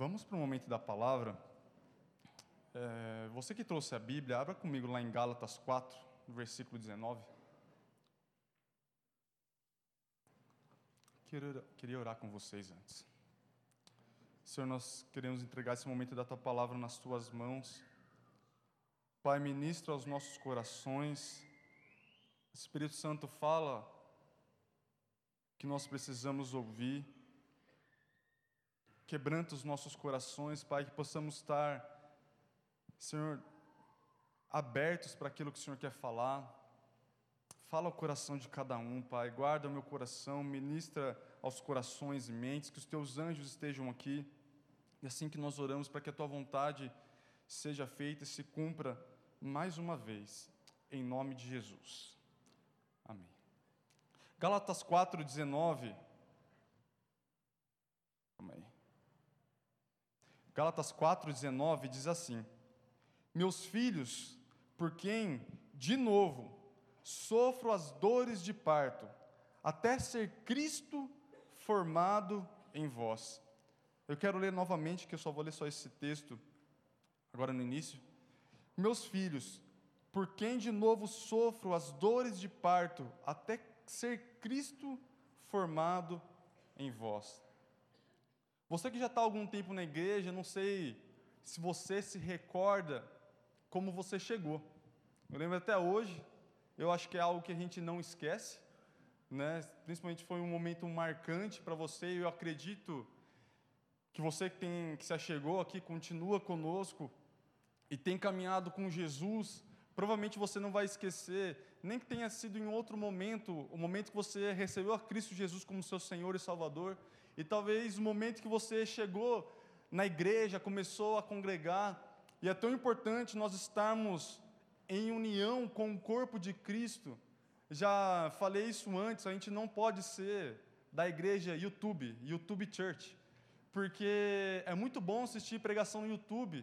Vamos para o momento da palavra. É, você que trouxe a Bíblia, abra comigo lá em Gálatas 4, versículo 19. Queria, orar com vocês antes. Senhor, nós queremos entregar esse momento da tua palavra nas tuas mãos. Pai, ministra aos nossos corações. Espírito Santo fala que nós precisamos ouvir. Quebranta os nossos corações, Pai, que possamos estar, Senhor, abertos para aquilo que o Senhor quer falar. Fala ao coração de cada um, Pai. Guarda o meu coração, ministra aos corações e mentes, que os teus anjos estejam aqui. E assim que nós oramos para que a tua vontade seja feita e se cumpra mais uma vez, em nome de Jesus. Amém. Gálatas 4:19. Calma aí. Gálatas 4:19 diz assim: Meus filhos, por quem de novo sofro as dores de parto, até ser Cristo formado em vós. Eu quero ler novamente, que eu só vou ler só esse texto agora no início. Meus filhos, por quem de novo sofro as dores de parto, até ser Cristo formado em vós. Você que já está algum tempo na igreja, não sei se você se recorda como você chegou. Eu lembro até hoje, eu acho que é algo que a gente não esquece, né? principalmente foi um momento marcante para você, e eu acredito que você que, tem, que se achegou aqui, continua conosco e tem caminhado com Jesus, provavelmente você não vai esquecer, nem que tenha sido em outro momento, o momento que você recebeu a Cristo Jesus como seu Senhor e Salvador, e talvez o momento que você chegou na igreja, começou a congregar, e é tão importante nós estarmos em união com o corpo de Cristo. Já falei isso antes, a gente não pode ser da igreja YouTube, YouTube Church, porque é muito bom assistir pregação no YouTube,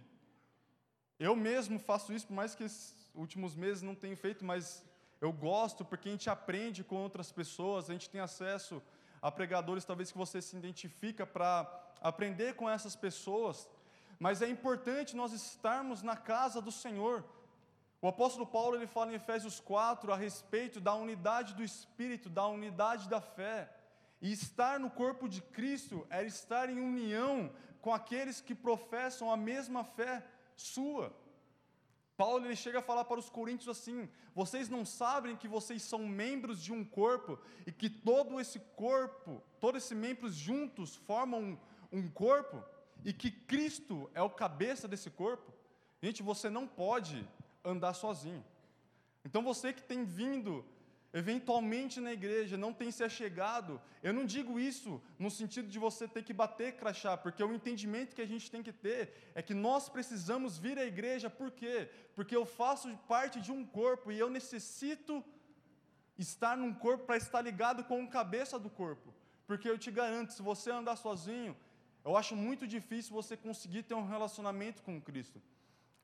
eu mesmo faço isso, por mais que esses últimos meses não tenho feito, mas eu gosto porque a gente aprende com outras pessoas, a gente tem acesso a pregadores talvez que você se identifica para aprender com essas pessoas. Mas é importante nós estarmos na casa do Senhor. O apóstolo Paulo ele fala em Efésios 4 a respeito da unidade do espírito, da unidade da fé. E estar no corpo de Cristo é estar em união com aqueles que professam a mesma fé sua. Paulo ele chega a falar para os coríntios assim: vocês não sabem que vocês são membros de um corpo e que todo esse corpo, todos esses membros juntos formam um, um corpo e que Cristo é o cabeça desse corpo? Gente, você não pode andar sozinho. Então você que tem vindo eventualmente na igreja não tem se achegado, eu não digo isso no sentido de você ter que bater crachá, porque o entendimento que a gente tem que ter é que nós precisamos vir à igreja, por quê? Porque eu faço parte de um corpo e eu necessito estar num corpo para estar ligado com o cabeça do corpo, porque eu te garanto, se você andar sozinho, eu acho muito difícil você conseguir ter um relacionamento com Cristo.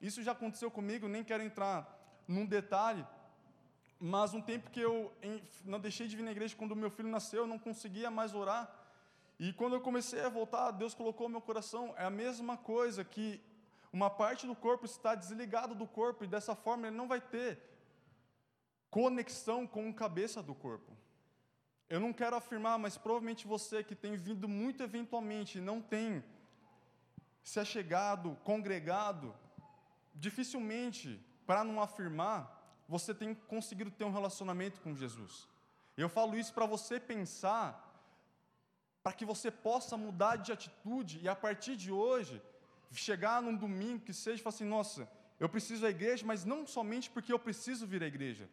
Isso já aconteceu comigo, nem quero entrar num detalhe, mas um tempo que eu não deixei de vir na igreja quando meu filho nasceu, eu não conseguia mais orar. E quando eu comecei a voltar, Deus colocou meu coração, é a mesma coisa que uma parte do corpo está desligado do corpo e dessa forma ele não vai ter conexão com a cabeça do corpo. Eu não quero afirmar, mas provavelmente você que tem vindo muito eventualmente não tem se achegado, congregado, dificilmente, para não afirmar, você tem conseguido ter um relacionamento com Jesus. Eu falo isso para você pensar, para que você possa mudar de atitude e a partir de hoje, chegar num domingo que seja e falar assim: nossa, eu preciso da igreja, mas não somente porque eu preciso vir à igreja,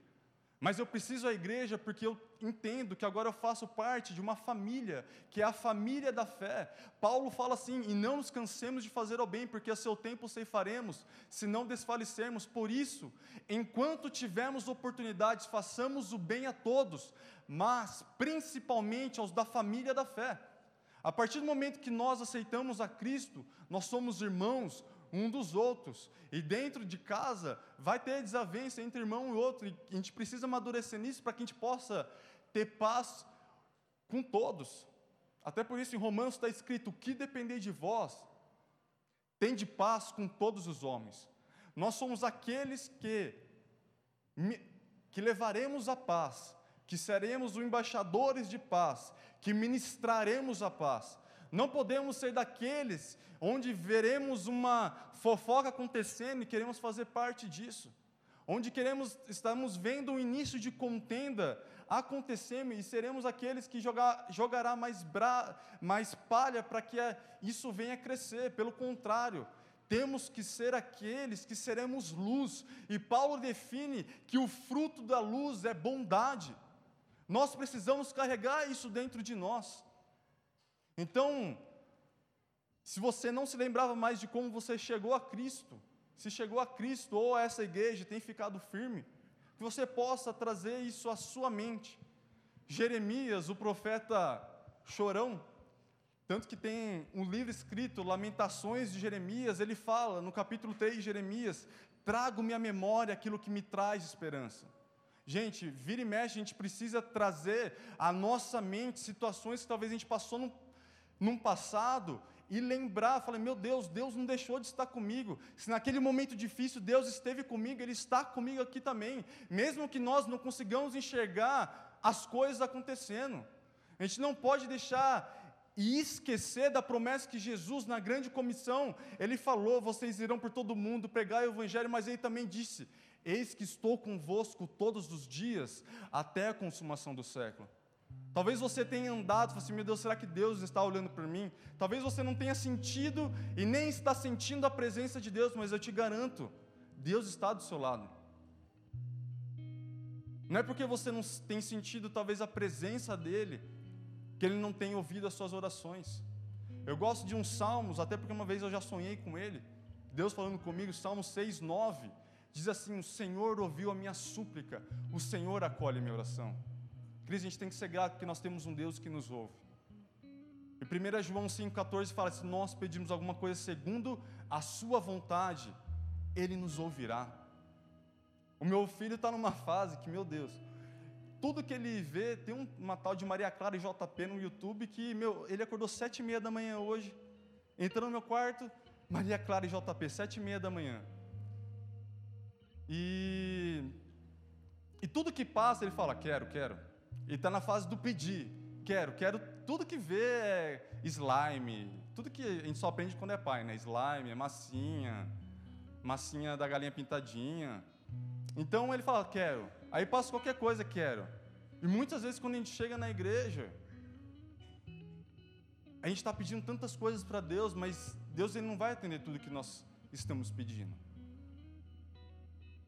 mas eu preciso à igreja porque eu entendo que agora eu faço parte de uma família, que é a família da fé. Paulo fala assim: e não nos cansemos de fazer o bem, porque a seu tempo ceifaremos, se não desfalecermos. Por isso, enquanto tivermos oportunidades, façamos o bem a todos, mas principalmente aos da família da fé. A partir do momento que nós aceitamos a Cristo, nós somos irmãos, um dos outros. E dentro de casa vai ter desavença entre irmão e outro. E a gente precisa amadurecer nisso para que a gente possa ter paz com todos. Até por isso em Romanos está escrito: o que depender de vós, tende paz com todos os homens. Nós somos aqueles que, que levaremos a paz, que seremos os embaixadores de paz, que ministraremos a paz. Não podemos ser daqueles onde veremos uma fofoca acontecendo e queremos fazer parte disso. Onde queremos, estamos vendo o início de contenda acontecendo e seremos aqueles que jogar, jogará mais, bra, mais palha para que isso venha crescer. Pelo contrário, temos que ser aqueles que seremos luz. E Paulo define que o fruto da luz é bondade. Nós precisamos carregar isso dentro de nós. Então, se você não se lembrava mais de como você chegou a Cristo, se chegou a Cristo ou a essa igreja tem ficado firme, que você possa trazer isso à sua mente. Jeremias, o profeta chorão, tanto que tem um livro escrito, Lamentações de Jeremias, ele fala no capítulo 3 de Jeremias: trago-me à memória aquilo que me traz esperança. Gente, vira e mexe, a gente precisa trazer à nossa mente situações que talvez a gente passou num, num passado e lembrar, falar, meu Deus, Deus não deixou de estar comigo. Se naquele momento difícil Deus esteve comigo, Ele está comigo aqui também. Mesmo que nós não consigamos enxergar as coisas acontecendo. A gente não pode deixar e esquecer da promessa que Jesus, na grande comissão, ele falou: vocês irão por todo mundo pregar o evangelho, mas ele também disse: Eis que estou convosco todos os dias, até a consumação do século. Talvez você tenha andado e assim: meu Deus, será que Deus está olhando por mim? Talvez você não tenha sentido e nem está sentindo a presença de Deus, mas eu te garanto, Deus está do seu lado. Não é porque você não tem sentido talvez a presença dele, que ele não tem ouvido as suas orações. Eu gosto de uns salmos, até porque uma vez eu já sonhei com ele. Deus falando comigo, Salmo 6, 9, diz assim: O Senhor ouviu a minha súplica, o Senhor acolhe a minha oração. Cris, a gente tem que ser grato porque nós temos um Deus que nos ouve. E 1 João 5,14 fala: se nós pedimos alguma coisa segundo a Sua vontade, Ele nos ouvirá. O meu filho está numa fase que, meu Deus, tudo que ele vê, tem uma tal de Maria Clara e JP no YouTube que, meu, ele acordou sete e meia da manhã hoje, entrou no meu quarto, Maria Clara e JP, sete e meia da manhã. E, e tudo que passa, ele fala, quero, quero. Ele está na fase do pedir, quero, quero tudo que vê é slime, tudo que a gente só aprende quando é pai, né? Slime, é massinha, massinha da galinha pintadinha. Então ele fala, quero. Aí passa qualquer coisa, quero. E muitas vezes quando a gente chega na igreja, a gente está pedindo tantas coisas para Deus, mas Deus ele não vai atender tudo que nós estamos pedindo.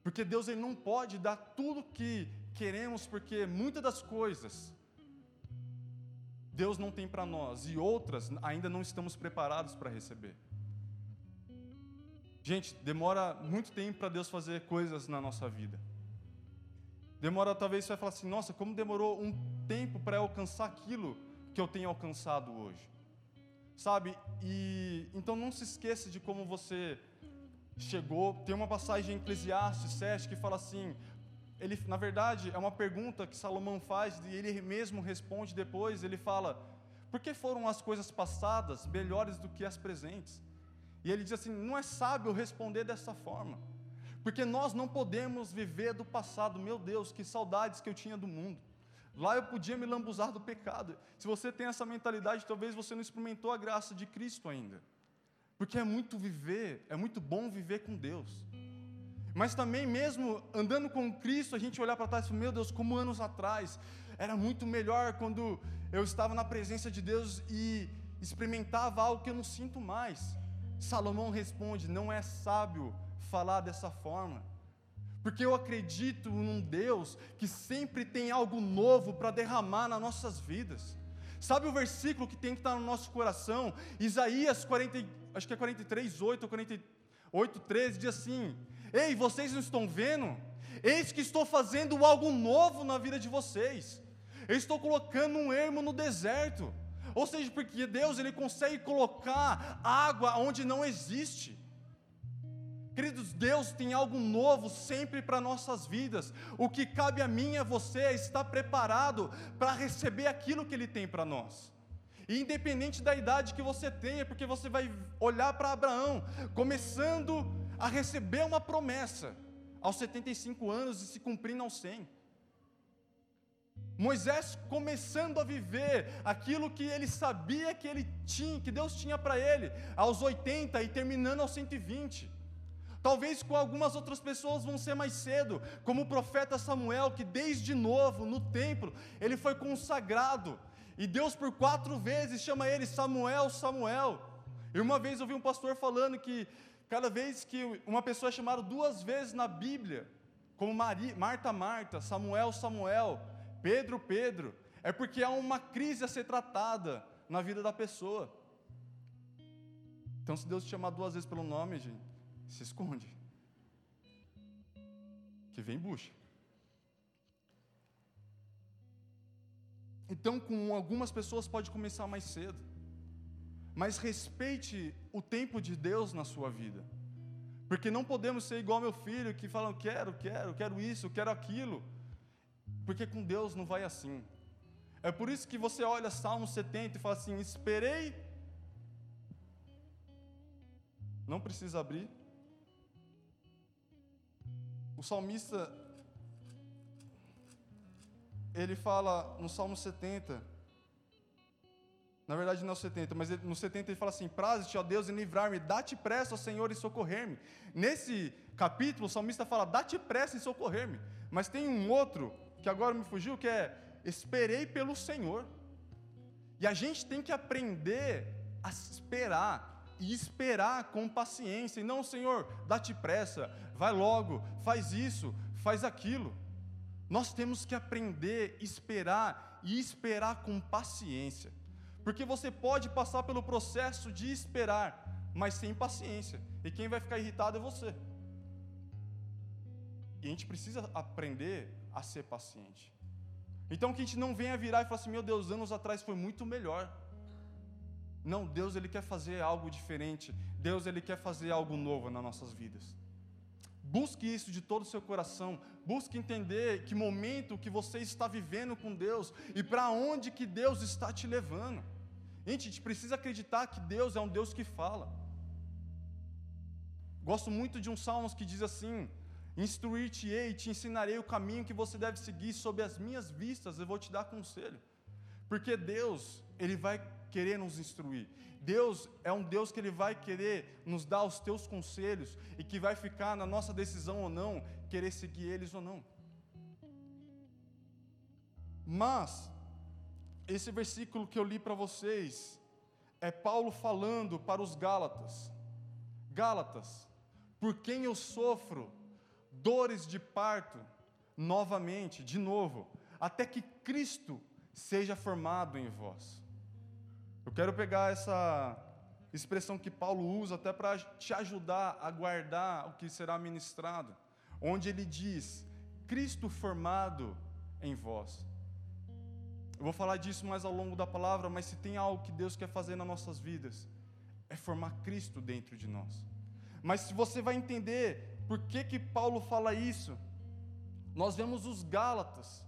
Porque Deus ele não pode dar tudo que queremos, porque muitas das coisas Deus não tem para nós e outras ainda não estamos preparados para receber. Gente, demora muito tempo para Deus fazer coisas na nossa vida. Demora, talvez você vai falar assim: nossa, como demorou um tempo para alcançar aquilo que eu tenho alcançado hoje. Sabe? E então não se esqueça de como você chegou. Tem uma passagem em Eclesiastes 7 que fala assim: ele, na verdade, é uma pergunta que Salomão faz e ele mesmo responde depois. Ele fala: Por que foram as coisas passadas melhores do que as presentes? E ele diz assim: Não é sábio responder dessa forma. Porque nós não podemos viver do passado. Meu Deus, que saudades que eu tinha do mundo. Lá eu podia me lambuzar do pecado. Se você tem essa mentalidade, talvez você não experimentou a graça de Cristo ainda. Porque é muito viver, é muito bom viver com Deus. Mas também, mesmo andando com Cristo, a gente olhar para trás e falar: Meu Deus, como anos atrás era muito melhor quando eu estava na presença de Deus e experimentava algo que eu não sinto mais. Salomão responde: Não é sábio falar dessa forma. Porque eu acredito num Deus que sempre tem algo novo para derramar nas nossas vidas. Sabe o versículo que tem que estar no nosso coração? Isaías 40, acho que é 43, 8 ou 48, 13, diz assim: Ei, vocês não estão vendo? Eis que estou fazendo algo novo na vida de vocês. Eu estou colocando um ermo no deserto. Ou seja, porque Deus ele consegue colocar água onde não existe. Queridos, Deus tem algo novo sempre para nossas vidas. O que cabe a mim e a você é estar preparado para receber aquilo que Ele tem para nós. E independente da idade que você tenha, porque você vai olhar para Abraão, começando a receber uma promessa aos 75 anos e se cumprindo aos 100. Moisés começando a viver aquilo que ele sabia que ele tinha, que Deus tinha para ele, aos 80 e terminando aos 120. Talvez com algumas outras pessoas vão ser mais cedo, como o profeta Samuel, que desde novo no templo ele foi consagrado, e Deus por quatro vezes chama ele Samuel, Samuel. E uma vez eu vi um pastor falando que cada vez que uma pessoa é chamada duas vezes na Bíblia, como Maria, Marta, Marta, Samuel, Samuel, Pedro, Pedro, é porque há uma crise a ser tratada na vida da pessoa. Então, se Deus te chamar duas vezes pelo nome, gente, se esconde. Que vem bucha. Então, com algumas pessoas pode começar mais cedo. Mas respeite o tempo de Deus na sua vida. Porque não podemos ser igual meu filho que falam quero, quero, quero isso, quero aquilo. Porque com Deus não vai assim. É por isso que você olha Salmo 70 e fala assim: Esperei. Não precisa abrir. O salmista, ele fala no Salmo 70, na verdade não é o 70, mas no 70 ele fala assim: Praze-te, ó Deus, em livrar-me, dá-te pressa, ó Senhor, em socorrer-me. Nesse capítulo, o salmista fala: dá-te pressa em socorrer-me. Mas tem um outro que agora me fugiu, que é esperei pelo Senhor. E a gente tem que aprender a esperar e esperar com paciência, e não, Senhor, dá-te pressa, vai logo, faz isso, faz aquilo. Nós temos que aprender esperar e esperar com paciência, porque você pode passar pelo processo de esperar, mas sem paciência, e quem vai ficar irritado é você. E a gente precisa aprender a ser paciente. Então que a gente não venha virar e falar assim: meu Deus, anos atrás foi muito melhor. Não, Deus ele quer fazer algo diferente. Deus ele quer fazer algo novo nas nossas vidas. Busque isso de todo o seu coração. Busque entender que momento que você está vivendo com Deus e para onde que Deus está te levando. Gente, a gente precisa acreditar que Deus é um Deus que fala. Gosto muito de um salmos que diz assim: Instruir-te-ei, te ensinarei o caminho que você deve seguir, sob as minhas vistas eu vou te dar conselho. Porque Deus, Ele vai querer nos instruir. Deus é um Deus que Ele vai querer nos dar os teus conselhos e que vai ficar na nossa decisão ou não, querer seguir eles ou não. Mas, esse versículo que eu li para vocês, é Paulo falando para os Gálatas: Gálatas, por quem eu sofro dores de parto, novamente, de novo, até que Cristo seja formado em vós. Eu quero pegar essa expressão que Paulo usa até para te ajudar a guardar o que será ministrado, onde ele diz: Cristo formado em vós. Eu vou falar disso mais ao longo da palavra, mas se tem algo que Deus quer fazer nas nossas vidas, é formar Cristo dentro de nós. Mas se você vai entender por que, que Paulo fala isso? Nós vemos os Gálatas,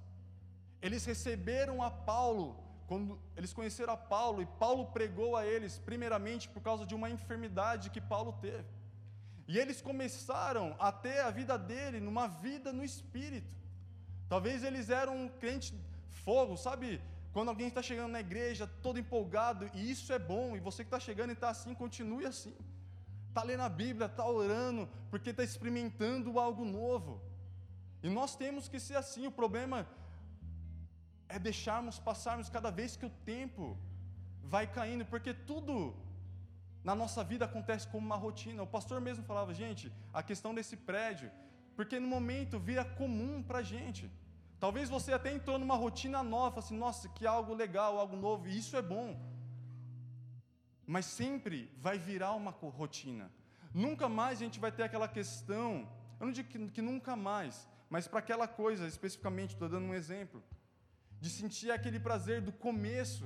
eles receberam a Paulo, quando eles conheceram a Paulo, e Paulo pregou a eles, primeiramente por causa de uma enfermidade que Paulo teve. E eles começaram a ter a vida dele numa vida no espírito. Talvez eles eram um crente fogo, sabe? Quando alguém está chegando na igreja todo empolgado, e isso é bom, e você que está chegando e está assim, continue assim está lendo a Bíblia, está orando, porque está experimentando algo novo. E nós temos que ser assim. O problema é deixarmos passarmos cada vez que o tempo vai caindo, porque tudo na nossa vida acontece como uma rotina. O pastor mesmo falava, gente, a questão desse prédio, porque no momento vira comum para a gente. Talvez você até entrou numa rotina nova, assim, nossa, que algo legal, algo novo, e isso é bom mas sempre vai virar uma rotina. Nunca mais a gente vai ter aquela questão, eu não digo que, que nunca mais, mas para aquela coisa especificamente, estou dando um exemplo, de sentir aquele prazer do começo,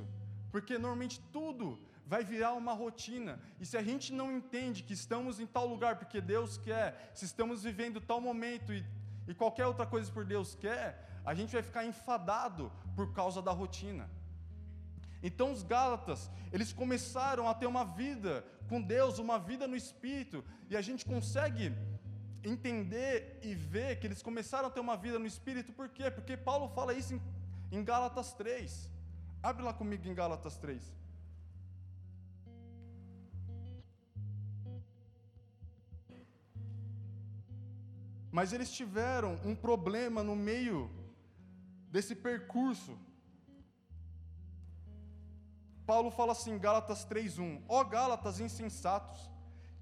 porque normalmente tudo vai virar uma rotina, e se a gente não entende que estamos em tal lugar porque Deus quer, se estamos vivendo tal momento e, e qualquer outra coisa por Deus quer, a gente vai ficar enfadado por causa da rotina. Então os Gálatas, eles começaram a ter uma vida com Deus, uma vida no Espírito, e a gente consegue entender e ver que eles começaram a ter uma vida no Espírito, por quê? Porque Paulo fala isso em, em Gálatas 3. Abre lá comigo em Gálatas 3. Mas eles tiveram um problema no meio desse percurso. Paulo fala assim, Gálatas 3:1: Ó Gálatas insensatos,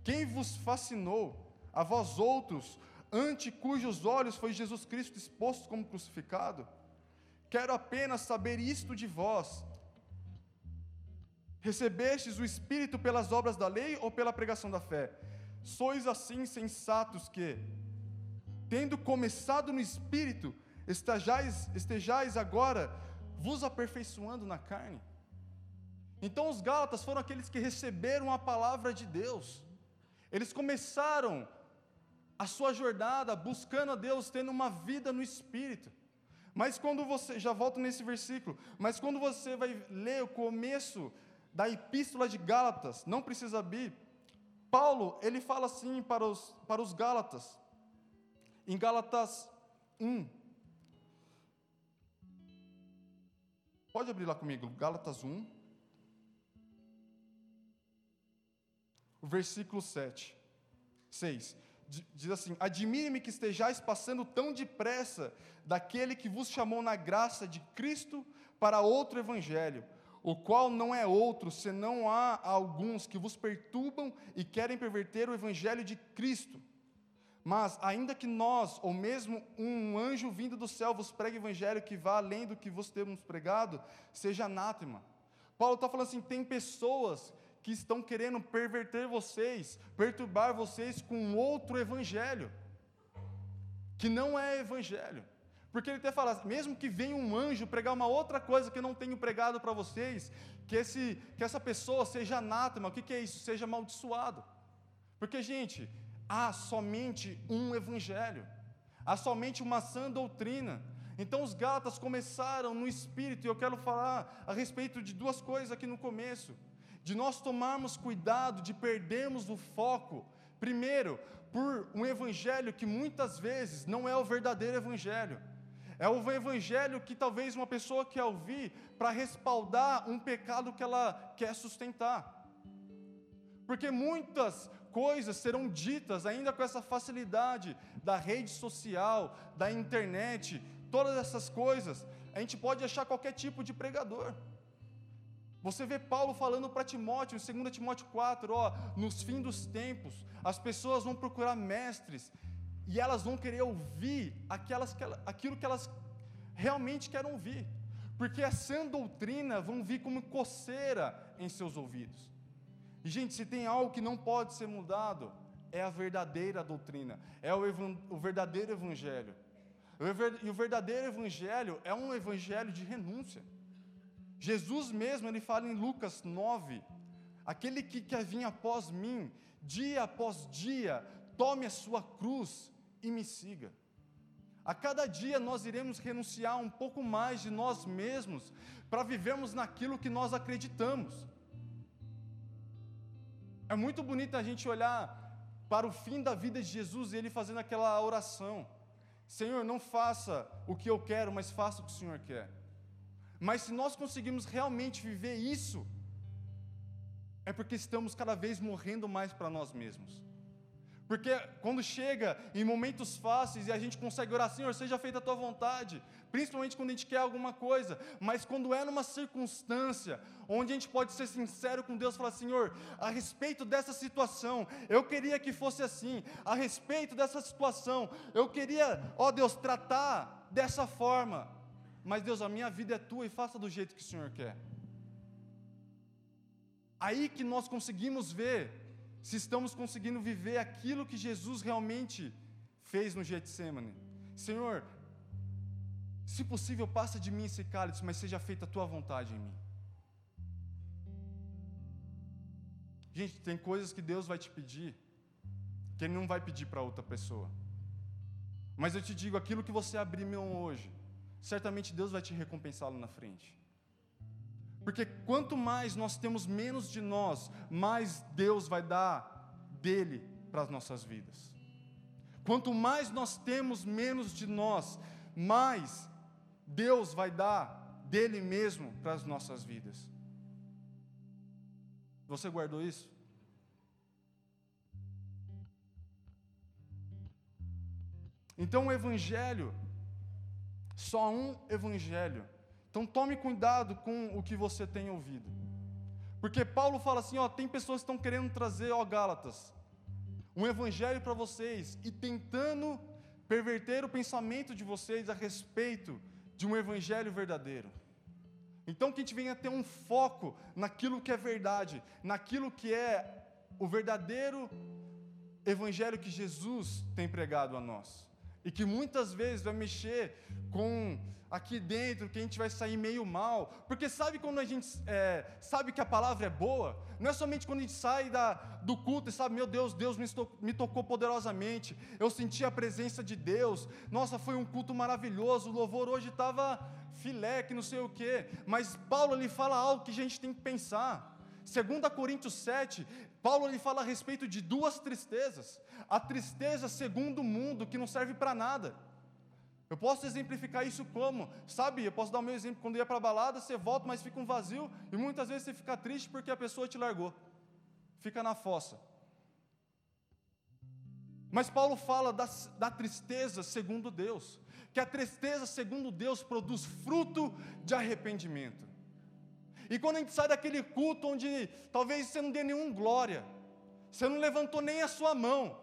quem vos fascinou a vós outros, ante cujos olhos foi Jesus Cristo exposto como crucificado? Quero apenas saber isto de vós. Recebestes o Espírito pelas obras da lei ou pela pregação da fé? Sois assim sensatos que, tendo começado no Espírito, estejais, estejais agora vos aperfeiçoando na carne. Então os Gálatas foram aqueles que receberam a palavra de Deus. Eles começaram a sua jornada buscando a Deus, tendo uma vida no Espírito. Mas quando você, já volto nesse versículo, mas quando você vai ler o começo da epístola de Gálatas, não precisa abrir, Paulo, ele fala assim para os, para os Gálatas, em Gálatas 1. Pode abrir lá comigo, Gálatas 1. O versículo 7. 6 diz assim: Admire-me que estejais passando tão depressa daquele que vos chamou na graça de Cristo para outro evangelho, o qual não é outro, senão há alguns que vos perturbam e querem perverter o evangelho de Cristo. Mas, ainda que nós, ou mesmo um anjo vindo do céu, vos pregue evangelho que vá além do que vos temos pregado, seja anátema. Paulo está falando assim: tem pessoas que estão querendo perverter vocês, perturbar vocês com outro evangelho, que não é evangelho. Porque ele até fala, mesmo que venha um anjo pregar uma outra coisa que eu não tenho pregado para vocês, que, esse, que essa pessoa seja anátema, o que, que é isso? Seja amaldiçoado. Porque, gente, há somente um evangelho, há somente uma sã doutrina. Então os Gálatas começaram no espírito, e eu quero falar a respeito de duas coisas aqui no começo de nós tomarmos cuidado, de perdermos o foco, primeiro, por um evangelho que muitas vezes não é o verdadeiro evangelho. É o evangelho que talvez uma pessoa quer ouvir para respaldar um pecado que ela quer sustentar. Porque muitas coisas serão ditas ainda com essa facilidade da rede social, da internet, todas essas coisas. A gente pode achar qualquer tipo de pregador. Você vê Paulo falando para Timóteo, em 2 Timóteo 4, ó, nos fins dos tempos, as pessoas vão procurar mestres e elas vão querer ouvir aquelas, aquilo que elas realmente querem ouvir, porque a sã doutrina vão vir como coceira em seus ouvidos. E, gente, se tem algo que não pode ser mudado, é a verdadeira doutrina, é o, o verdadeiro evangelho. E o verdadeiro evangelho é um evangelho de renúncia. Jesus mesmo, ele fala em Lucas 9: aquele que quer vir após mim, dia após dia, tome a sua cruz e me siga. A cada dia nós iremos renunciar um pouco mais de nós mesmos para vivermos naquilo que nós acreditamos. É muito bonito a gente olhar para o fim da vida de Jesus e ele fazendo aquela oração: Senhor, não faça o que eu quero, mas faça o que o Senhor quer. Mas se nós conseguimos realmente viver isso, é porque estamos cada vez morrendo mais para nós mesmos. Porque quando chega em momentos fáceis e a gente consegue orar, Senhor, seja feita a tua vontade, principalmente quando a gente quer alguma coisa, mas quando é numa circunstância onde a gente pode ser sincero com Deus, falar, Senhor, a respeito dessa situação, eu queria que fosse assim, a respeito dessa situação, eu queria, ó Deus, tratar dessa forma. Mas Deus, a minha vida é tua e faça do jeito que o Senhor quer. Aí que nós conseguimos ver se estamos conseguindo viver aquilo que Jesus realmente fez no Getsemane. Senhor, se possível, passa de mim esse cálice, mas seja feita a tua vontade em mim. Gente, tem coisas que Deus vai te pedir que Ele não vai pedir para outra pessoa. Mas eu te digo, aquilo que você abrir mão hoje, certamente Deus vai te recompensar lá na frente. Porque quanto mais nós temos menos de nós, mais Deus vai dar dele para as nossas vidas. Quanto mais nós temos menos de nós, mais Deus vai dar dele mesmo para as nossas vidas. Você guardou isso? Então o Evangelho, só um Evangelho. Então tome cuidado com o que você tem ouvido. Porque Paulo fala assim: ó, tem pessoas que estão querendo trazer, ó, Gálatas, um Evangelho para vocês e tentando perverter o pensamento de vocês a respeito de um Evangelho verdadeiro. Então que a gente venha ter um foco naquilo que é verdade, naquilo que é o verdadeiro Evangelho que Jesus tem pregado a nós e que muitas vezes vai mexer com aqui dentro, que a gente vai sair meio mal, porque sabe quando a gente é, sabe que a palavra é boa? Não é somente quando a gente sai da, do culto e sabe, meu Deus, Deus me, me tocou poderosamente, eu senti a presença de Deus, nossa, foi um culto maravilhoso, o louvor hoje estava filé, que não sei o quê, mas Paulo ele fala algo que a gente tem que pensar. 2 Coríntios 7, Paulo ele fala a respeito de duas tristezas. A tristeza segundo o mundo, que não serve para nada. Eu posso exemplificar isso como? Sabe, eu posso dar o meu exemplo, quando ia para a balada, você volta, mas fica um vazio, e muitas vezes você fica triste porque a pessoa te largou. Fica na fossa. Mas Paulo fala da, da tristeza segundo Deus, que a tristeza segundo Deus produz fruto de arrependimento. E quando a gente sai daquele culto onde talvez você não dê nenhum glória, você não levantou nem a sua mão,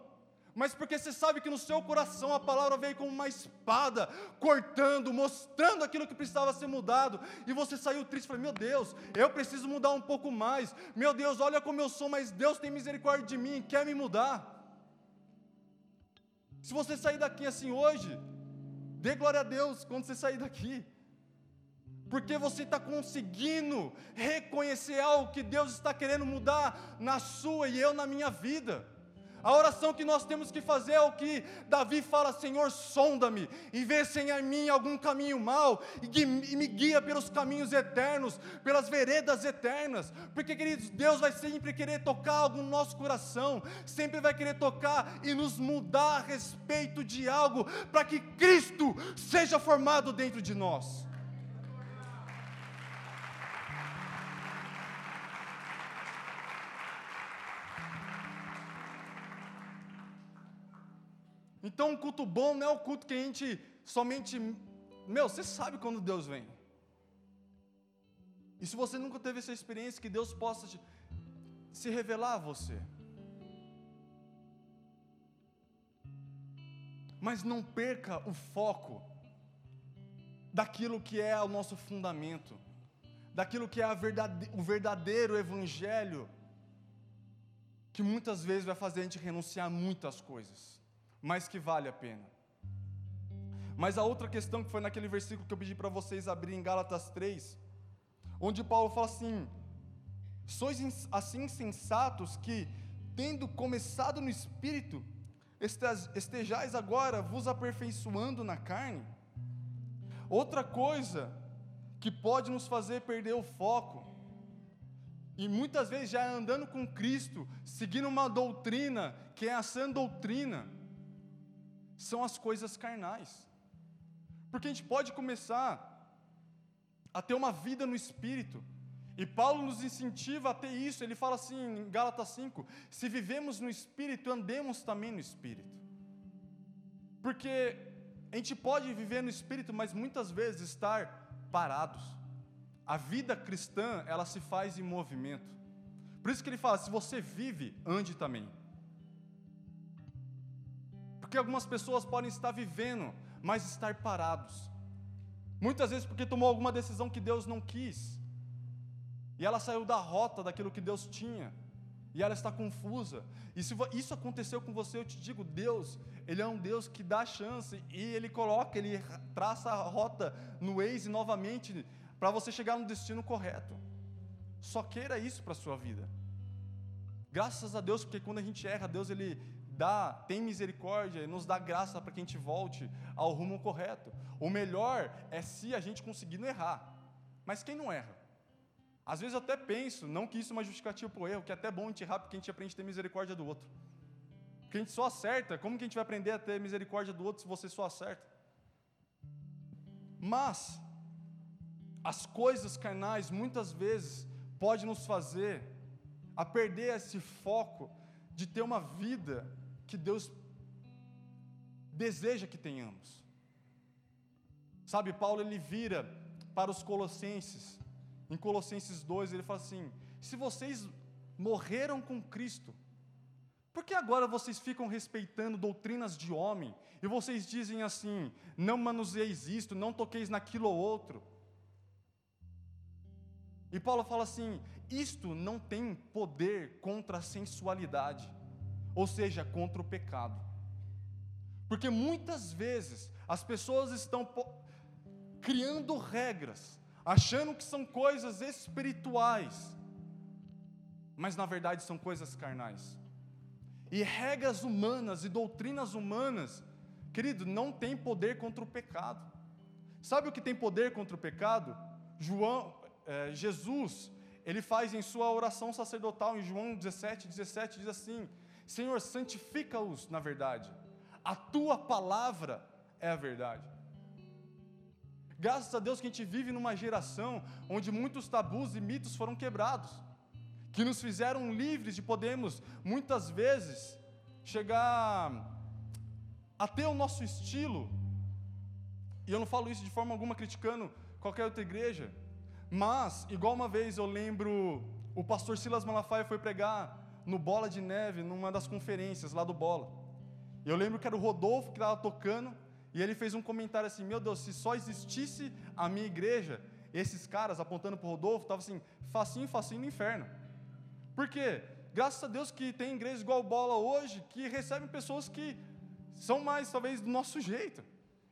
mas porque você sabe que no seu coração a palavra veio como uma espada, cortando, mostrando aquilo que precisava ser mudado, e você saiu triste falou: Meu Deus, eu preciso mudar um pouco mais, meu Deus, olha como eu sou, mas Deus tem misericórdia de mim, quer me mudar. Se você sair daqui assim hoje, dê glória a Deus quando você sair daqui porque você está conseguindo reconhecer algo que Deus está querendo mudar na sua e eu na minha vida. A oração que nós temos que fazer é o que Davi fala: Senhor, sonda-me e vê se em mim algum caminho mau e me guia pelos caminhos eternos, pelas veredas eternas. Porque, queridos, Deus vai sempre querer tocar algo no nosso coração, sempre vai querer tocar e nos mudar a respeito de algo para que Cristo seja formado dentro de nós. Então, um culto bom não é o culto que a gente somente. Meu, você sabe quando Deus vem. E se você nunca teve essa experiência, que Deus possa te, se revelar a você. Mas não perca o foco daquilo que é o nosso fundamento, daquilo que é verdade, o verdadeiro evangelho, que muitas vezes vai fazer a gente renunciar a muitas coisas mas que vale a pena. Mas a outra questão que foi naquele versículo que eu pedi para vocês abrir em Gálatas 3, onde Paulo fala assim: Sois assim sensatos que, tendo começado no espírito, estejais agora vos aperfeiçoando na carne. Outra coisa que pode nos fazer perder o foco, e muitas vezes já andando com Cristo, seguindo uma doutrina que é a sã doutrina, são as coisas carnais. Porque a gente pode começar a ter uma vida no espírito. E Paulo nos incentiva a ter isso. Ele fala assim em Gálatas 5: se vivemos no espírito, andemos também no espírito. Porque a gente pode viver no espírito, mas muitas vezes estar parados. A vida cristã, ela se faz em movimento. Por isso que ele fala: se você vive, ande também. Porque algumas pessoas podem estar vivendo, mas estar parados. Muitas vezes porque tomou alguma decisão que Deus não quis. E ela saiu da rota daquilo que Deus tinha. E ela está confusa. E se isso aconteceu com você, eu te digo, Deus, Ele é um Deus que dá chance. E Ele coloca, Ele traça a rota no Waze novamente, para você chegar no destino correto. Só queira isso para a sua vida. Graças a Deus, porque quando a gente erra, Deus Ele dá, tem misericórdia e nos dá graça para que a gente volte ao rumo correto. O melhor é se a gente conseguir não errar. Mas quem não erra? Às vezes eu até penso, não que isso é uma justificativa para o erro, que é até bom a gente errar porque a gente aprende a ter misericórdia do outro. Porque a gente só acerta, como que a gente vai aprender a ter misericórdia do outro se você só acerta? Mas, as coisas carnais muitas vezes podem nos fazer a perder esse foco de ter uma vida que Deus deseja que tenhamos. Sabe, Paulo ele vira para os colossenses, em Colossenses 2, ele fala assim: se vocês morreram com Cristo, por que agora vocês ficam respeitando doutrinas de homem e vocês dizem assim: não manuseis isto, não toqueis naquilo ou outro? E Paulo fala assim: isto não tem poder contra a sensualidade, ou seja, contra o pecado. Porque muitas vezes as pessoas estão criando regras, achando que são coisas espirituais, mas na verdade são coisas carnais. E regras humanas e doutrinas humanas, querido, não tem poder contra o pecado. Sabe o que tem poder contra o pecado? João, é, Jesus, ele faz em sua oração sacerdotal, em João 17, 17, diz assim: Senhor, santifica-os na verdade, a tua palavra é a verdade. Graças a Deus que a gente vive numa geração onde muitos tabus e mitos foram quebrados, que nos fizeram livres de podermos, muitas vezes, chegar a ter o nosso estilo, e eu não falo isso de forma alguma criticando qualquer outra igreja, mas, igual uma vez eu lembro, o pastor Silas Malafaia foi pregar no Bola de Neve, numa das conferências lá do Bola. Eu lembro que era o Rodolfo que estava tocando, e ele fez um comentário assim: Meu Deus, se só existisse a minha igreja, esses caras apontando para o Rodolfo, estavam assim, facinho, facinho no inferno. Por quê? Graças a Deus que tem igrejas igual Bola hoje, que recebem pessoas que são mais, talvez, do nosso jeito.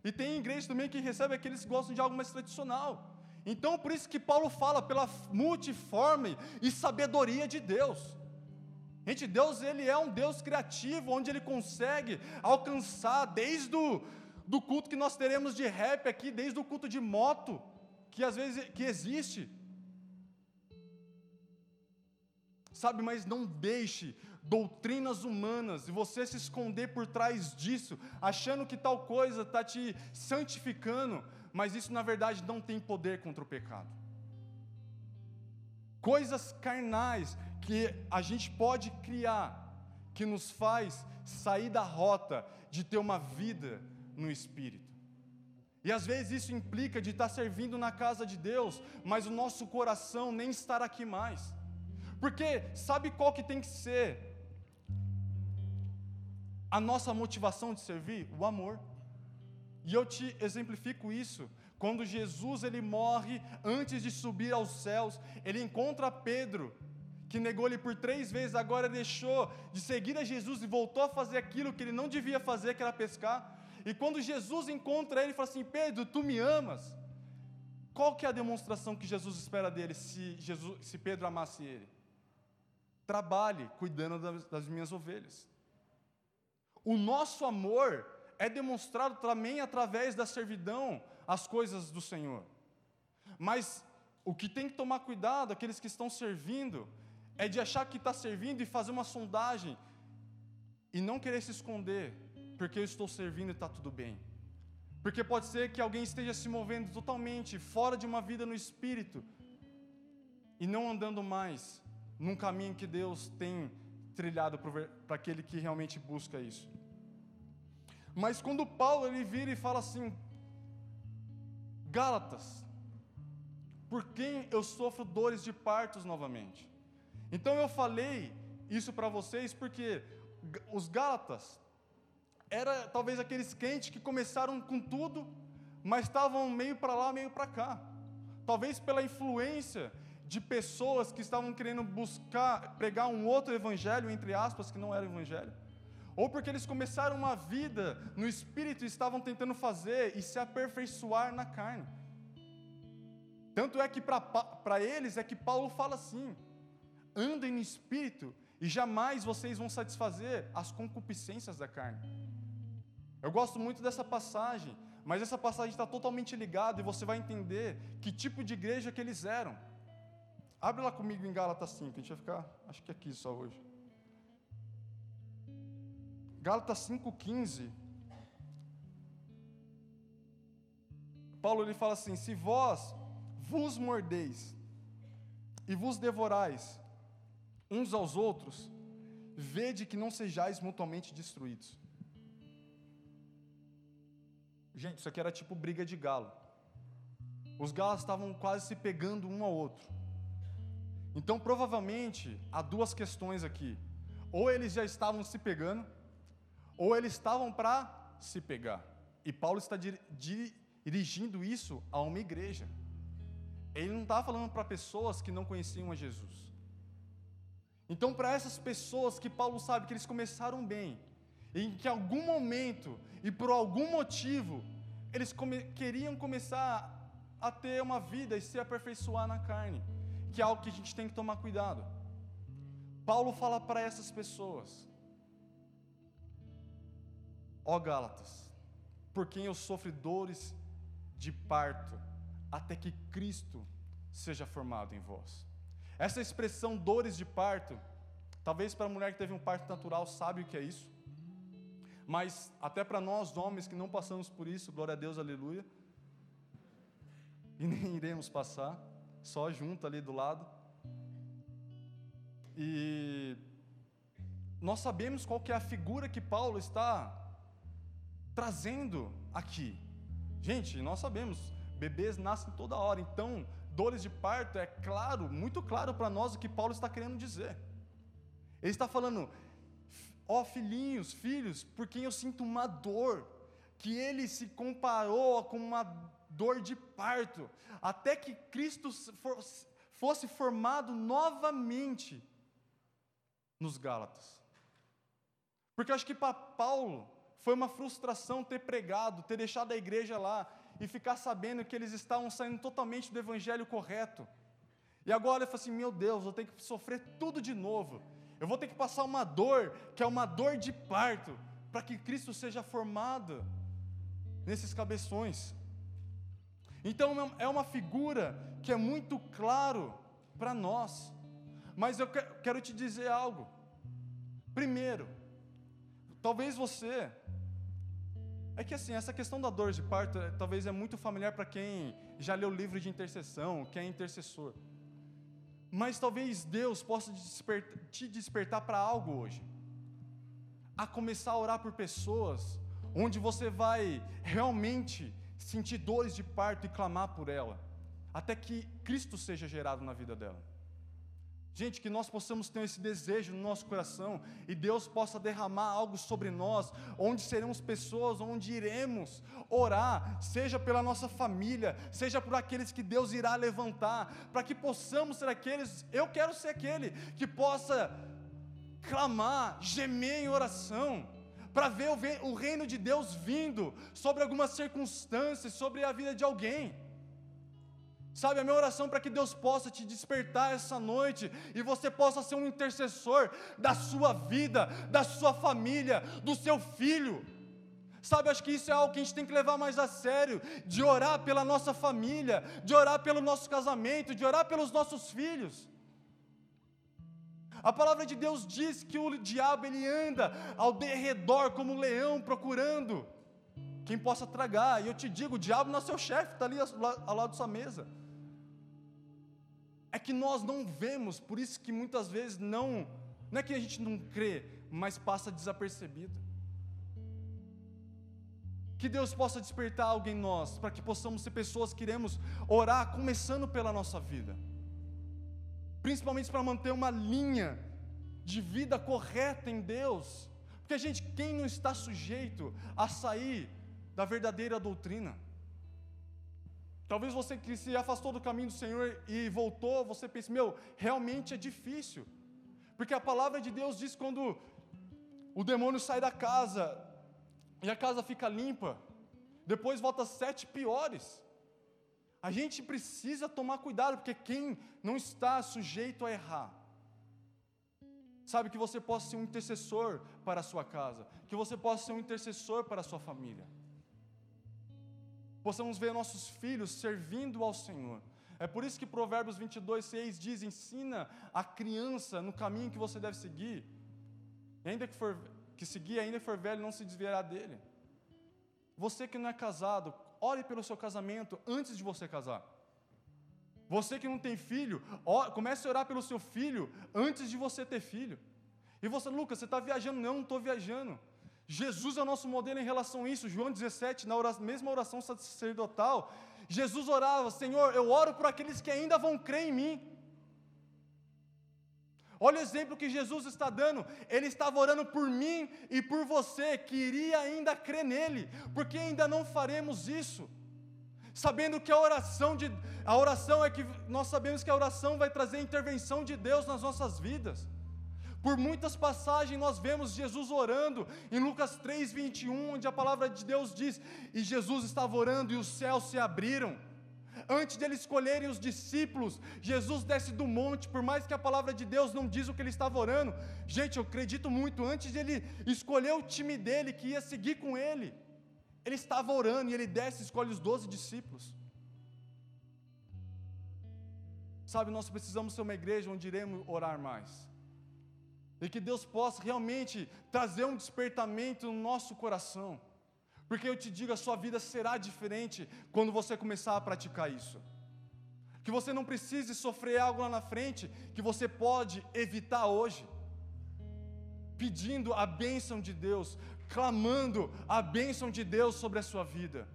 E tem igrejas também que recebem aqueles que gostam de algo mais tradicional. Então, por isso que Paulo fala pela multiforme e sabedoria de Deus. Gente, Deus ele é um Deus criativo, onde ele consegue alcançar desde o do culto que nós teremos de rap aqui, desde o culto de moto, que às vezes que existe. Sabe, mas não deixe doutrinas humanas e você se esconder por trás disso, achando que tal coisa está te santificando, mas isso na verdade não tem poder contra o pecado. Coisas carnais que a gente pode criar, que nos faz sair da rota de ter uma vida no espírito. E às vezes isso implica de estar servindo na casa de Deus, mas o nosso coração nem estar aqui mais. Porque sabe qual que tem que ser a nossa motivação de servir? O amor. E eu te exemplifico isso. Quando Jesus ele morre antes de subir aos céus, ele encontra Pedro, que negou ele por três vezes, agora deixou de seguir a Jesus e voltou a fazer aquilo que ele não devia fazer, que era pescar. E quando Jesus encontra ele, ele fala assim: Pedro, tu me amas? Qual que é a demonstração que Jesus espera dele se, Jesus, se Pedro amasse ele? Trabalhe cuidando das, das minhas ovelhas. O nosso amor é demonstrado também através da servidão às coisas do Senhor. Mas o que tem que tomar cuidado, aqueles que estão servindo, é de achar que está servindo e fazer uma sondagem e não querer se esconder porque eu estou servindo e está tudo bem. Porque pode ser que alguém esteja se movendo totalmente fora de uma vida no espírito e não andando mais num caminho que Deus tem trilhado para aquele que realmente busca isso. Mas quando Paulo ele vira e fala assim: Gálatas, por quem eu sofro dores de partos novamente? Então eu falei isso para vocês porque os Gálatas era talvez aqueles crentes que começaram com tudo, mas estavam meio para lá, meio para cá. Talvez pela influência de pessoas que estavam querendo buscar pregar um outro evangelho, entre aspas, que não era evangelho. Ou porque eles começaram uma vida no espírito e estavam tentando fazer e se aperfeiçoar na carne. Tanto é que para eles é que Paulo fala assim: andem no espírito e jamais vocês vão satisfazer as concupiscências da carne. Eu gosto muito dessa passagem, mas essa passagem está totalmente ligada e você vai entender que tipo de igreja que eles eram. Abre lá comigo em Gálatas 5, a gente vai ficar, acho que aqui só hoje. Gálatas 5,15. Paulo ele fala assim: Se vós vos mordeis e vos devorais uns aos outros, vede que não sejais mutuamente destruídos. Gente, isso aqui era tipo briga de galo. Os galos estavam quase se pegando um ao outro. Então, provavelmente, há duas questões aqui. Ou eles já estavam se pegando, ou eles estavam para se pegar. E Paulo está dirigindo isso a uma igreja. Ele não está falando para pessoas que não conheciam a Jesus. Então, para essas pessoas que Paulo sabe que eles começaram bem, em que algum momento e por algum motivo eles come queriam começar a ter uma vida e se aperfeiçoar na carne, que é algo que a gente tem que tomar cuidado. Paulo fala para essas pessoas: Ó Gálatas, por quem eu sofro dores de parto, até que Cristo seja formado em vós. Essa expressão dores de parto, talvez para a mulher que teve um parto natural sabe o que é isso. Mas até para nós homens que não passamos por isso, glória a Deus, aleluia. E nem iremos passar, só junto ali do lado. E nós sabemos qual que é a figura que Paulo está trazendo aqui. Gente, nós sabemos, bebês nascem toda hora, então dores de parto é claro, muito claro para nós o que Paulo está querendo dizer. Ele está falando, ó oh, filhinhos, filhos, por quem eu sinto uma dor, que ele se comparou com uma dor de parto, até que Cristo fosse formado novamente nos Gálatas. Porque eu acho que para Paulo, foi uma frustração ter pregado, ter deixado a igreja lá e ficar sabendo que eles estavam saindo totalmente do evangelho correto. E agora ele fala assim: meu Deus, eu tenho que sofrer tudo de novo. Eu vou ter que passar uma dor, que é uma dor de parto, para que Cristo seja formado nesses cabeções. Então é uma figura que é muito claro para nós. Mas eu quero te dizer algo. Primeiro, talvez você é que assim, essa questão da dor de parto é, talvez é muito familiar para quem já leu o livro de intercessão, quem é intercessor. Mas talvez Deus possa te despertar para algo hoje. A começar a orar por pessoas onde você vai realmente sentir dores de parto e clamar por ela, até que Cristo seja gerado na vida dela. Gente, que nós possamos ter esse desejo no nosso coração e Deus possa derramar algo sobre nós, onde seremos pessoas, onde iremos orar, seja pela nossa família, seja por aqueles que Deus irá levantar, para que possamos ser aqueles, eu quero ser aquele que possa clamar, gemer em oração, para ver o reino de Deus vindo sobre algumas circunstâncias, sobre a vida de alguém. Sabe, a minha oração para que Deus possa te despertar essa noite e você possa ser um intercessor da sua vida, da sua família, do seu filho. Sabe, acho que isso é algo que a gente tem que levar mais a sério, de orar pela nossa família, de orar pelo nosso casamento, de orar pelos nossos filhos. A palavra de Deus diz que o diabo ele anda ao derredor como um leão procurando quem possa tragar. E eu te digo, o diabo não é seu chefe, está ali ao lado da sua mesa é que nós não vemos, por isso que muitas vezes não, não é que a gente não crê, mas passa desapercebido. Que Deus possa despertar algo em nós, para que possamos ser pessoas que iremos orar, começando pela nossa vida, principalmente para manter uma linha de vida correta em Deus, porque, gente, quem não está sujeito a sair da verdadeira doutrina? Talvez você que se afastou do caminho do Senhor e voltou, você pense, meu, realmente é difícil. Porque a palavra de Deus diz quando o demônio sai da casa e a casa fica limpa, depois volta sete piores. A gente precisa tomar cuidado, porque quem não está sujeito a errar, sabe que você possa ser um intercessor para a sua casa, que você possa ser um intercessor para a sua família possamos ver nossos filhos servindo ao Senhor. É por isso que Provérbios 22, 6 diz: ensina a criança no caminho que você deve seguir. E ainda que, for, que seguir, ainda que for velho, não se desviará dele. Você que não é casado, ore pelo seu casamento antes de você casar. Você que não tem filho, comece a orar pelo seu filho antes de você ter filho. E você, Lucas, você está viajando? Não, não estou viajando. Jesus é o nosso modelo em relação a isso. João 17, na oração, mesma oração sacerdotal, Jesus orava: Senhor, eu oro por aqueles que ainda vão crer em mim. Olha o exemplo que Jesus está dando. Ele estava orando por mim e por você, que iria ainda crer nele, porque ainda não faremos isso. Sabendo que a oração de a oração é que nós sabemos que a oração vai trazer a intervenção de Deus nas nossas vidas. Por muitas passagens nós vemos Jesus orando, em Lucas 3:21, onde a palavra de Deus diz: "E Jesus estava orando e os céus se abriram". Antes de eles escolherem os discípulos, Jesus desce do monte, por mais que a palavra de Deus não diz o que ele estava orando. Gente, eu acredito muito, antes de ele escolher o time dele que ia seguir com ele, ele estava orando e ele desce e escolhe os doze discípulos. Sabe, nós precisamos ser uma igreja onde iremos orar mais. E que Deus possa realmente trazer um despertamento no nosso coração. Porque eu te digo, a sua vida será diferente quando você começar a praticar isso. Que você não precise sofrer algo lá na frente que você pode evitar hoje. Pedindo a bênção de Deus, clamando a bênção de Deus sobre a sua vida.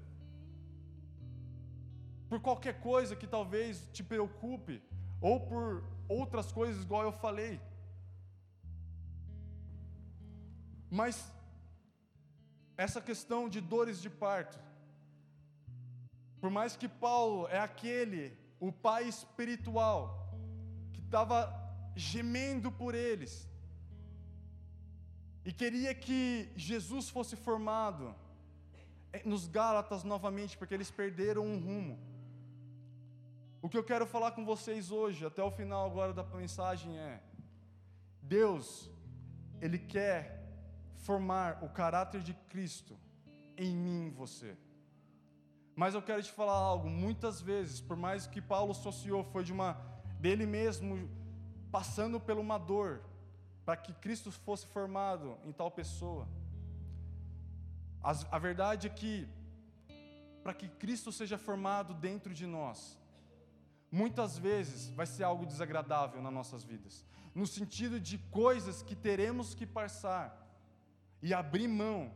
Por qualquer coisa que talvez te preocupe, ou por outras coisas, igual eu falei. Mas essa questão de dores de parto, por mais que Paulo é aquele, o pai espiritual, que estava gemendo por eles, e queria que Jesus fosse formado nos Gálatas novamente, porque eles perderam um rumo. O que eu quero falar com vocês hoje, até o final agora da mensagem, é: Deus, Ele quer formar o caráter de Cristo em mim e você. Mas eu quero te falar algo, muitas vezes, por mais que Paulo associou, foi de uma dele mesmo passando por uma dor para que Cristo fosse formado em tal pessoa. A verdade é que para que Cristo seja formado dentro de nós, muitas vezes vai ser algo desagradável nas nossas vidas, no sentido de coisas que teremos que passar e abrir mão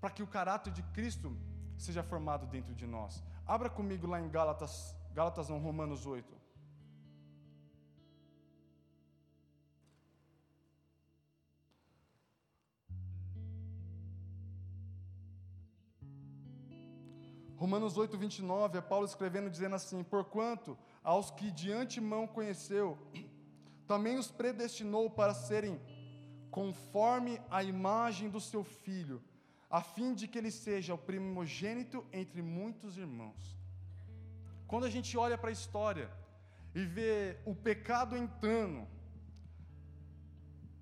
para que o caráter de Cristo seja formado dentro de nós. Abra comigo lá em Gálatas, Gálatas não, Romanos 8. Romanos 8, 29, é Paulo escrevendo, dizendo assim: Porquanto aos que de antemão conheceu, também os predestinou para serem conforme a imagem do seu filho, a fim de que ele seja o primogênito entre muitos irmãos. Quando a gente olha para a história e vê o pecado entrando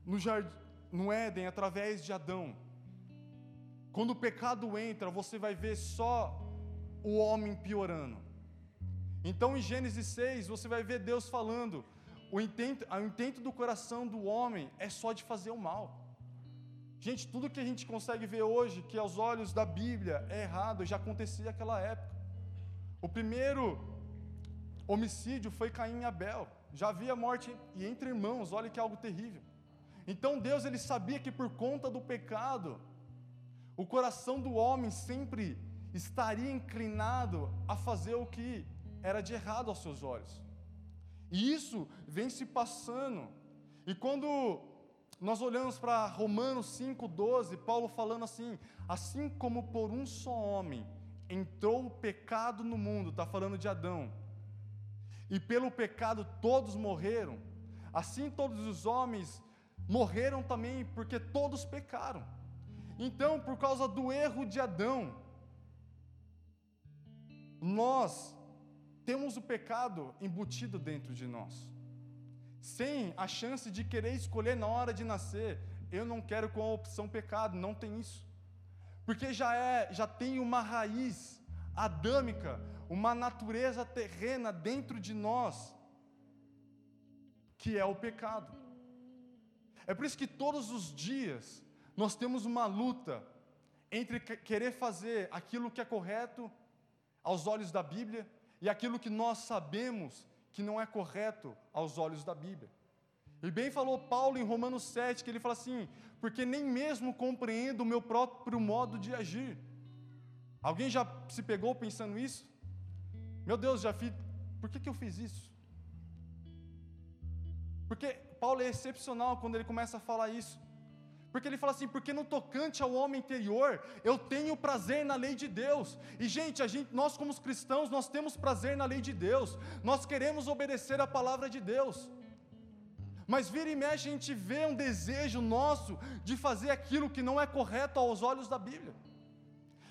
no, jardim, no Éden através de Adão, quando o pecado entra, você vai ver só o homem piorando. Então em Gênesis 6, você vai ver Deus falando: o intento, o intento do coração do homem é só de fazer o mal. Gente, tudo que a gente consegue ver hoje, que aos olhos da Bíblia é errado, já acontecia naquela época. O primeiro homicídio foi Caim e Abel. Já havia morte e entre irmãos, olha que algo terrível. Então Deus ele sabia que por conta do pecado, o coração do homem sempre estaria inclinado a fazer o que era de errado aos seus olhos. E isso vem se passando. E quando nós olhamos para Romanos 5,12, Paulo falando assim: assim como por um só homem entrou o pecado no mundo, está falando de Adão, e pelo pecado todos morreram, assim todos os homens morreram também, porque todos pecaram. Então, por causa do erro de Adão, nós temos o pecado embutido dentro de nós. Sem a chance de querer escolher na hora de nascer, eu não quero com a opção pecado, não tem isso. Porque já é, já tem uma raiz adâmica, uma natureza terrena dentro de nós, que é o pecado. É por isso que todos os dias nós temos uma luta entre querer fazer aquilo que é correto aos olhos da Bíblia e aquilo que nós sabemos que não é correto aos olhos da Bíblia. E bem falou Paulo em Romanos 7, que ele fala assim: porque nem mesmo compreendo o meu próprio modo de agir. Alguém já se pegou pensando isso? Meu Deus, já fiz, por que, que eu fiz isso? Porque Paulo é excepcional quando ele começa a falar isso. Porque ele fala assim: porque no tocante ao homem interior, eu tenho prazer na lei de Deus. E gente, a gente, nós como cristãos, nós temos prazer na lei de Deus. Nós queremos obedecer a palavra de Deus. Mas vira e mexe a gente vê um desejo nosso de fazer aquilo que não é correto aos olhos da Bíblia.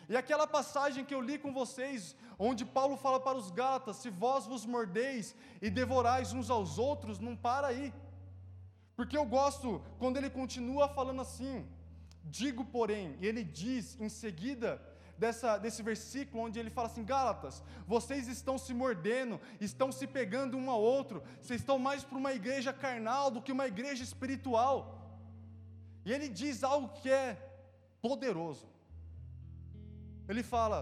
E aquela passagem que eu li com vocês, onde Paulo fala para os Gálatas: se vós vos mordeis e devorais uns aos outros, não para aí. Porque eu gosto quando ele continua falando assim, digo porém, e ele diz em seguida dessa, desse versículo onde ele fala assim: Gálatas, vocês estão se mordendo, estão se pegando um ao outro, vocês estão mais para uma igreja carnal do que uma igreja espiritual. E ele diz algo que é poderoso. Ele fala: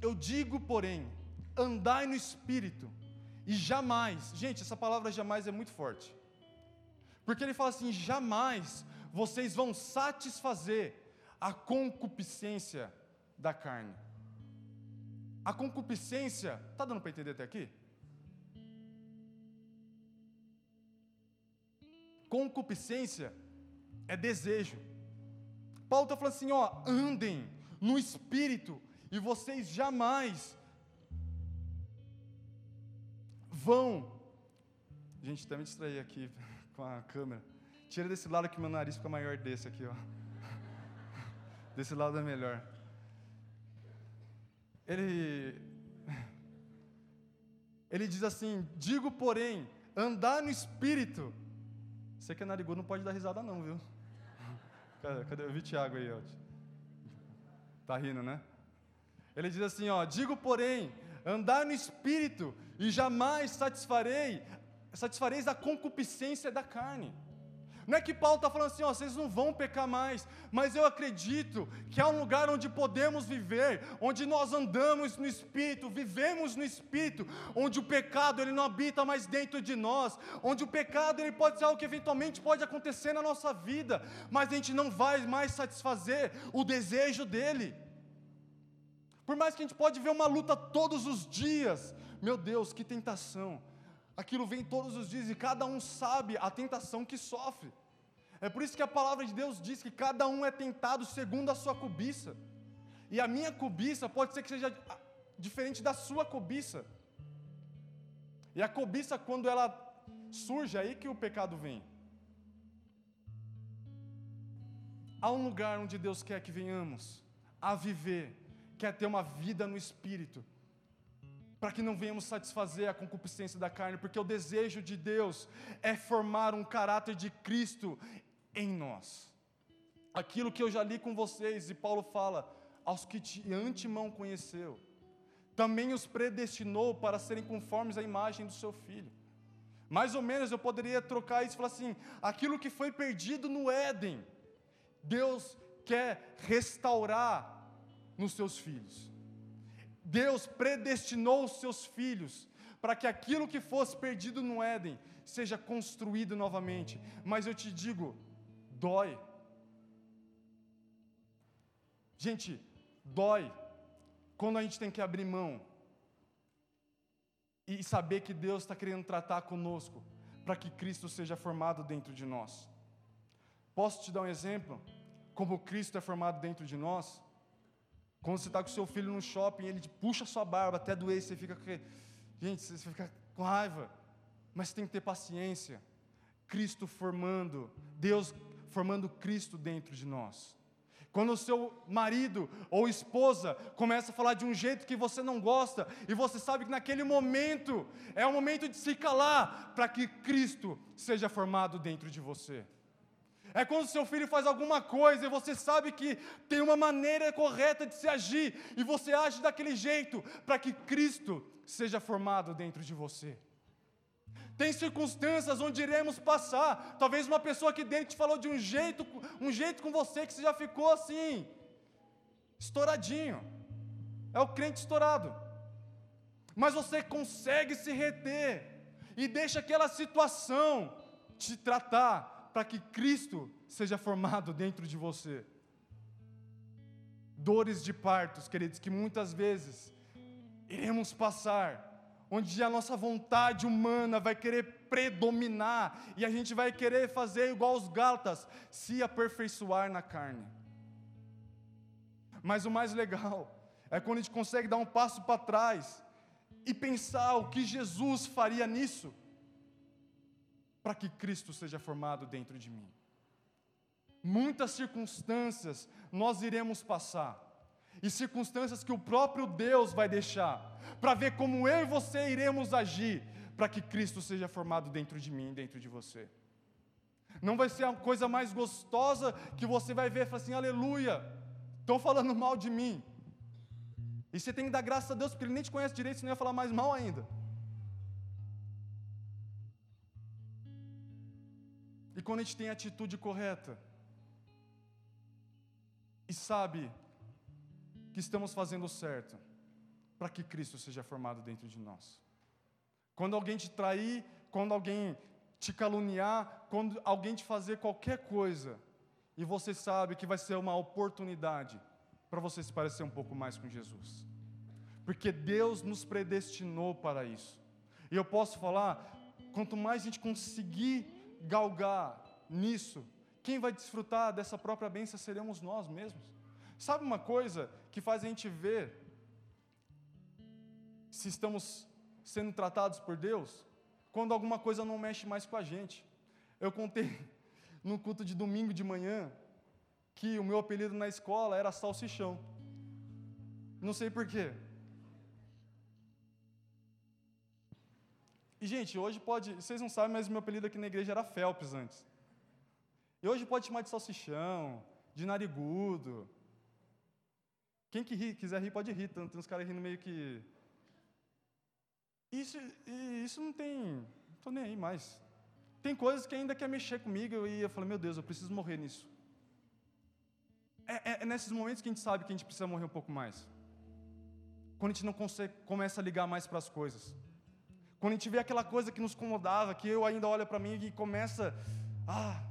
Eu digo, porém, andai no espírito, e jamais, gente, essa palavra jamais é muito forte. Porque ele fala assim: jamais vocês vão satisfazer a concupiscência da carne. A concupiscência, está dando para entender até aqui? Concupiscência é desejo. Paulo está falando assim: ó, andem no espírito e vocês jamais vão. Gente, até me distrair aqui com a câmera. Tira desse lado que meu nariz fica maior desse aqui, ó. Desse lado é melhor. Ele ele diz assim: "Digo, porém, andar no espírito". Você que é narigudo não pode dar risada não, viu? Cadê, cadê? Eu vi Tiago aí, ó. Tá rindo, né? Ele diz assim, ó: "Digo, porém, andar no espírito e jamais satisfarei satisfareis a concupiscência da carne. Não é que Paulo está falando assim, ó, vocês não vão pecar mais, mas eu acredito que há um lugar onde podemos viver, onde nós andamos no Espírito, vivemos no Espírito, onde o pecado ele não habita mais dentro de nós, onde o pecado ele pode ser algo que eventualmente pode acontecer na nossa vida, mas a gente não vai mais satisfazer o desejo dele. Por mais que a gente pode ver uma luta todos os dias, meu Deus, que tentação! Aquilo vem todos os dias e cada um sabe a tentação que sofre. É por isso que a palavra de Deus diz que cada um é tentado segundo a sua cobiça. E a minha cobiça pode ser que seja diferente da sua cobiça. E a cobiça, quando ela surge, é aí que o pecado vem. Há um lugar onde Deus quer que venhamos a viver, quer ter uma vida no espírito para que não venhamos satisfazer a concupiscência da carne, porque o desejo de Deus é formar um caráter de Cristo em nós. Aquilo que eu já li com vocês, e Paulo fala, aos que de antemão conheceu, também os predestinou para serem conformes à imagem do seu filho. Mais ou menos eu poderia trocar isso e falar assim: aquilo que foi perdido no Éden, Deus quer restaurar nos seus filhos. Deus predestinou os seus filhos para que aquilo que fosse perdido no Éden seja construído novamente. Mas eu te digo, dói. Gente, dói quando a gente tem que abrir mão e saber que Deus está querendo tratar conosco para que Cristo seja formado dentro de nós. Posso te dar um exemplo? Como Cristo é formado dentro de nós? Quando você está com seu filho no shopping, ele puxa sua barba até doer, você fica. Gente, você fica com raiva. Mas tem que ter paciência. Cristo formando, Deus formando Cristo dentro de nós. Quando o seu marido ou esposa começa a falar de um jeito que você não gosta, e você sabe que naquele momento é o momento de se calar, para que Cristo seja formado dentro de você. É quando seu filho faz alguma coisa e você sabe que tem uma maneira correta de se agir e você age daquele jeito para que Cristo seja formado dentro de você. Tem circunstâncias onde iremos passar. Talvez uma pessoa aqui dentro te falou de um jeito, um jeito com você que você já ficou assim, estouradinho. É o crente estourado. Mas você consegue se reter e deixa aquela situação te tratar para que Cristo seja formado dentro de você. Dores de partos, queridos, que muitas vezes iremos passar, onde a nossa vontade humana vai querer predominar e a gente vai querer fazer igual os Gálatas, se aperfeiçoar na carne. Mas o mais legal é quando a gente consegue dar um passo para trás e pensar o que Jesus faria nisso para que Cristo seja formado dentro de mim. Muitas circunstâncias nós iremos passar, e circunstâncias que o próprio Deus vai deixar, para ver como eu e você iremos agir, para que Cristo seja formado dentro de mim, dentro de você. Não vai ser a coisa mais gostosa que você vai ver e falar assim: aleluia, estão falando mal de mim. E você tem que dar graças a Deus, porque Ele nem te conhece direito, senão ia falar mais mal ainda. E quando a gente tem a atitude correta, e sabe que estamos fazendo certo, para que Cristo seja formado dentro de nós. Quando alguém te trair, quando alguém te caluniar, quando alguém te fazer qualquer coisa, e você sabe que vai ser uma oportunidade para você se parecer um pouco mais com Jesus. Porque Deus nos predestinou para isso. E eu posso falar, quanto mais a gente conseguir galgar nisso, quem vai desfrutar dessa própria bênção seremos nós mesmos. Sabe uma coisa que faz a gente ver se estamos sendo tratados por Deus? Quando alguma coisa não mexe mais com a gente. Eu contei no culto de domingo de manhã que o meu apelido na escola era salsichão. Não sei porquê. E, gente, hoje pode. Vocês não sabem, mas meu apelido aqui na igreja era Phelps antes. E hoje pode chamar de salsichão, de narigudo. Quem que ri, quiser rir, pode rir. Tem uns caras rindo meio que. Isso, isso não tem. Não estou nem aí mais. Tem coisas que ainda quer mexer comigo e eu falo, meu Deus, eu preciso morrer nisso. É, é, é nesses momentos que a gente sabe que a gente precisa morrer um pouco mais. Quando a gente não consegue, começa a ligar mais para as coisas. Quando a gente vê aquela coisa que nos incomodava, que eu ainda olho para mim e começa, ah,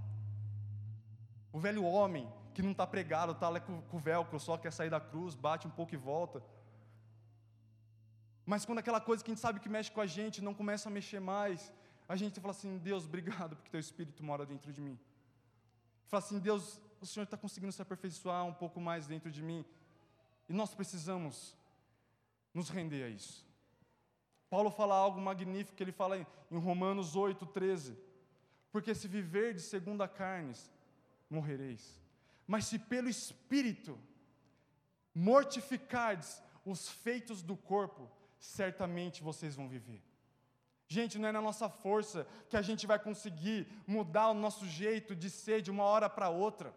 o velho homem que não está pregado, está lá com, o velcro, só quer sair da cruz, bate um pouco e volta. Mas quando aquela coisa que a gente sabe que mexe com a gente não começa a mexer mais, a gente fala assim: Deus, obrigado porque teu espírito mora dentro de mim. Fala assim: Deus, o Senhor está conseguindo se aperfeiçoar um pouco mais dentro de mim. E nós precisamos nos render a isso. Paulo fala algo magnífico ele fala em Romanos 8, 13. Porque se viver de segunda carnes, morrereis. Mas se pelo Espírito mortificardes os feitos do corpo, certamente vocês vão viver. Gente, não é na nossa força que a gente vai conseguir mudar o nosso jeito de ser de uma hora para outra.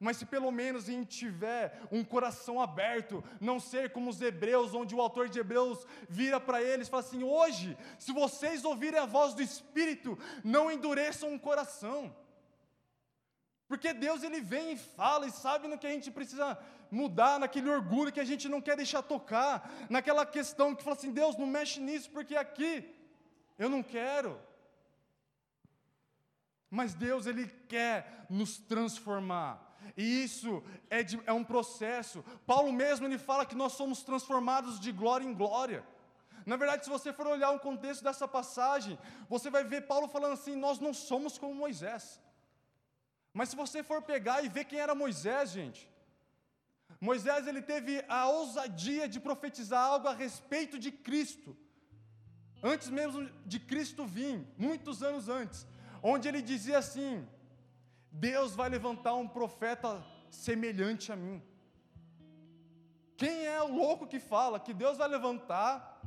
Mas se pelo menos gente tiver um coração aberto, não ser como os hebreus, onde o autor de Hebreus vira para eles e fala assim: hoje, se vocês ouvirem a voz do Espírito, não endureçam o coração. Porque Deus ele vem e fala e sabe no que a gente precisa mudar, naquele orgulho que a gente não quer deixar tocar, naquela questão que fala assim: Deus, não mexe nisso, porque aqui eu não quero. Mas Deus ele quer nos transformar. E isso é, de, é um processo. Paulo mesmo ele fala que nós somos transformados de glória em glória. Na verdade, se você for olhar o contexto dessa passagem, você vai ver Paulo falando assim: nós não somos como Moisés. Mas se você for pegar e ver quem era Moisés, gente, Moisés ele teve a ousadia de profetizar algo a respeito de Cristo, antes mesmo de Cristo vir, muitos anos antes, onde ele dizia assim: Deus vai levantar um profeta semelhante a mim. Quem é o louco que fala que Deus vai levantar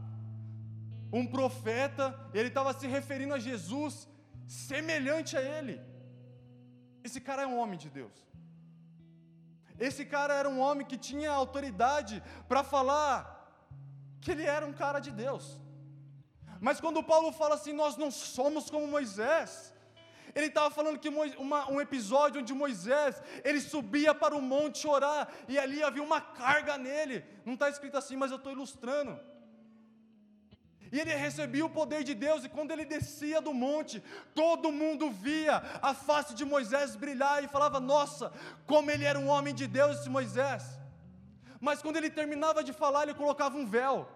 um profeta? Ele estava se referindo a Jesus semelhante a ele. Esse cara é um homem de Deus. Esse cara era um homem que tinha autoridade para falar que ele era um cara de Deus. Mas quando Paulo fala assim, nós não somos como Moisés, ele estava falando que uma, um episódio onde Moisés, ele subia para o monte orar, e ali havia uma carga nele, não está escrito assim, mas eu estou ilustrando. E ele recebia o poder de Deus, e quando ele descia do monte, todo mundo via a face de Moisés brilhar e falava: Nossa, como ele era um homem de Deus, esse Moisés. Mas quando ele terminava de falar, ele colocava um véu,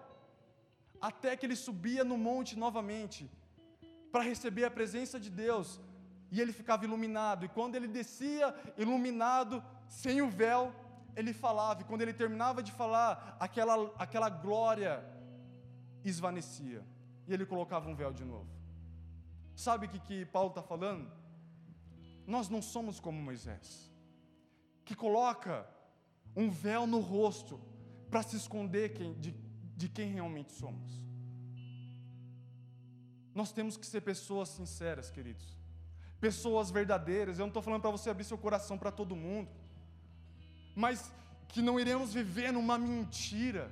até que ele subia no monte novamente, para receber a presença de Deus, e ele ficava iluminado, e quando ele descia iluminado, sem o véu, ele falava, e quando ele terminava de falar, aquela, aquela glória esvanecia, e ele colocava um véu de novo. Sabe o que, que Paulo está falando? Nós não somos como Moisés, que coloca um véu no rosto para se esconder quem, de, de quem realmente somos. Nós temos que ser pessoas sinceras, queridos, pessoas verdadeiras. Eu não estou falando para você abrir seu coração para todo mundo, mas que não iremos viver numa mentira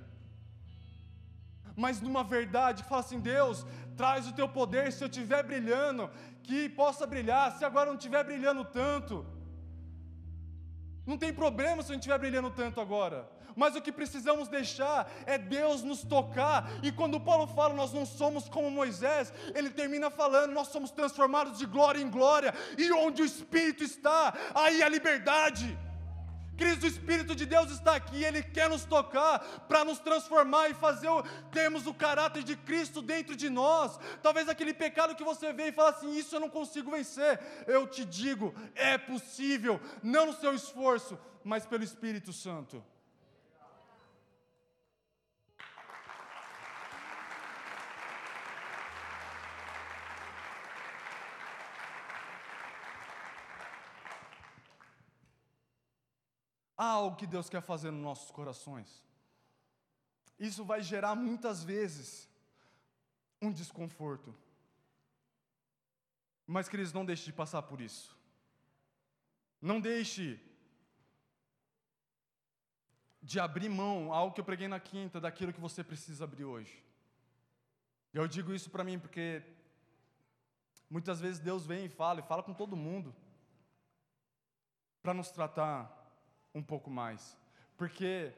mas numa verdade, fala assim: Deus, traz o teu poder, se eu estiver brilhando, que possa brilhar, se agora não estiver brilhando tanto. Não tem problema se a gente estiver brilhando tanto agora, mas o que precisamos deixar é Deus nos tocar, e quando Paulo fala nós não somos como Moisés, ele termina falando, nós somos transformados de glória em glória, e onde o Espírito está, aí a liberdade. Cristo, o Espírito de Deus está aqui, Ele quer nos tocar para nos transformar e fazer o, termos o caráter de Cristo dentro de nós. Talvez aquele pecado que você vê e fala assim: Isso eu não consigo vencer. Eu te digo, é possível, não no seu esforço, mas pelo Espírito Santo. Há algo que Deus quer fazer nos nossos corações. Isso vai gerar muitas vezes um desconforto. Mas, queridos, não deixe de passar por isso. Não deixe de abrir mão, algo que eu preguei na quinta, daquilo que você precisa abrir hoje. Eu digo isso para mim porque muitas vezes Deus vem e fala, e fala com todo mundo, para nos tratar um pouco mais, porque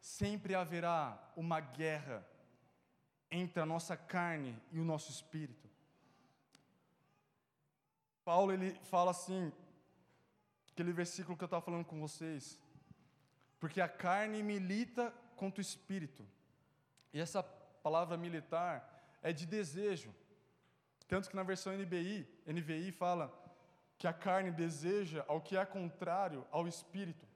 sempre haverá uma guerra entre a nossa carne e o nosso espírito. Paulo ele fala assim, aquele versículo que eu estava falando com vocês, porque a carne milita contra o espírito. E essa palavra militar é de desejo. Tanto que na versão NBI, NVI fala que a carne deseja ao que é contrário ao espírito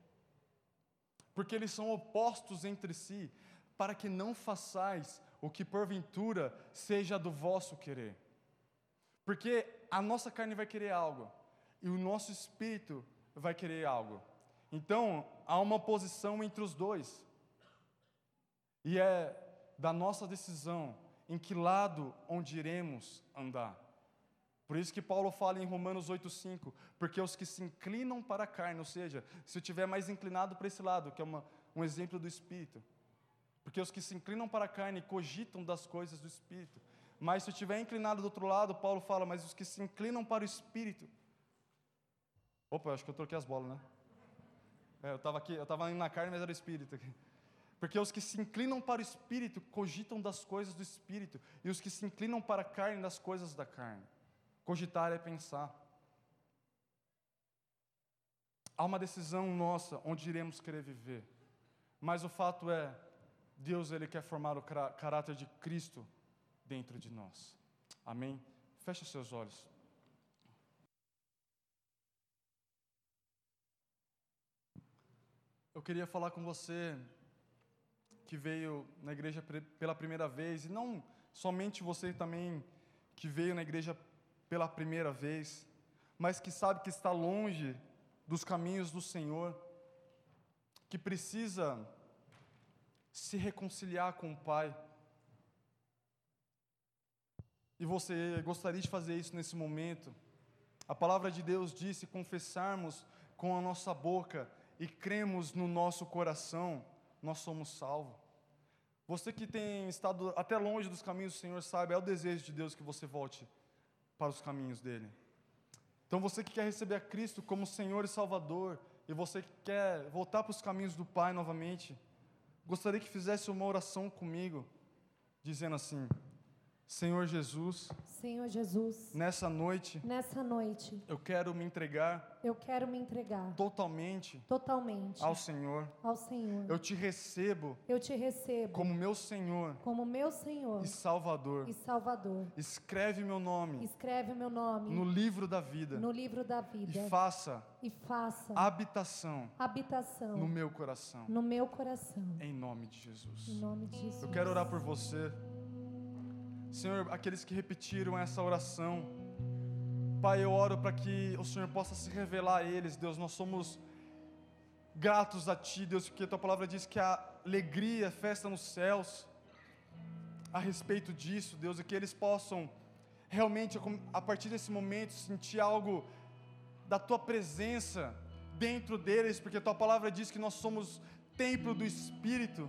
porque eles são opostos entre si, para que não façais o que porventura seja do vosso querer. Porque a nossa carne vai querer algo, e o nosso espírito vai querer algo. Então, há uma oposição entre os dois. E é da nossa decisão em que lado onde iremos andar. Por isso que Paulo fala em Romanos 8,5, porque os que se inclinam para a carne, ou seja, se eu estiver mais inclinado para esse lado, que é uma, um exemplo do Espírito, porque os que se inclinam para a carne cogitam das coisas do Espírito, mas se eu estiver inclinado do outro lado, Paulo fala, mas os que se inclinam para o Espírito, opa, acho que eu troquei as bolas, né? É, eu estava aqui, eu estava na carne, mas era o Espírito aqui. Porque os que se inclinam para o Espírito cogitam das coisas do Espírito, e os que se inclinam para a carne, das coisas da carne. Cogitar é pensar. Há uma decisão nossa onde iremos querer viver. Mas o fato é, Deus ele quer formar o caráter de Cristo dentro de nós. Amém? Feche seus olhos. Eu queria falar com você que veio na igreja pela primeira vez, e não somente você também que veio na igreja pela primeira vez, mas que sabe que está longe dos caminhos do Senhor, que precisa se reconciliar com o Pai. E você gostaria de fazer isso nesse momento, A palavra de Deus diz: se confessarmos com a nossa boca e cremos no nosso coração, nós somos salvos. Você que tem estado até longe dos caminhos do Senhor, sabe, é o desejo de Deus que você volte para os caminhos dele. Então você que quer receber a Cristo como Senhor e Salvador, e você que quer voltar para os caminhos do Pai novamente, gostaria que fizesse uma oração comigo, dizendo assim: Senhor Jesus, Senhor Jesus, nessa noite, nessa noite, eu quero me entregar eu quero me entregar totalmente totalmente ao Senhor. ao Senhor. Eu te recebo Eu te recebo como meu Senhor como meu Senhor e Salvador. e Salvador. Escreve meu nome Escreve o meu nome no livro da vida no livro da vida e faça e faça habitação habitação no meu coração. no meu coração. Em nome de Jesus. Em nome de Jesus. Eu quero orar por você. Senhor, aqueles que repetiram essa oração, Pai, eu oro para que o Senhor possa se revelar a eles, Deus. Nós somos gratos a Ti, Deus, porque a Tua palavra diz que a alegria, festa nos céus, a respeito disso, Deus, e que eles possam realmente, a partir desse momento, sentir algo da Tua presença dentro deles, porque a Tua palavra diz que nós somos templo do Espírito.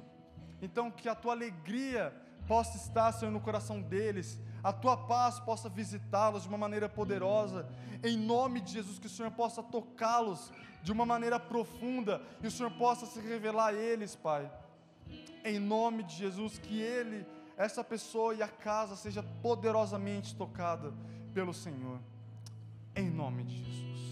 Então, que a Tua alegria possa estar, Senhor, no coração deles, a tua paz possa visitá-los de uma maneira poderosa, em nome de Jesus, que o Senhor possa tocá-los de uma maneira profunda e o Senhor possa se revelar a eles, Pai, em nome de Jesus, que ele, essa pessoa e a casa seja poderosamente tocada pelo Senhor, em nome de Jesus.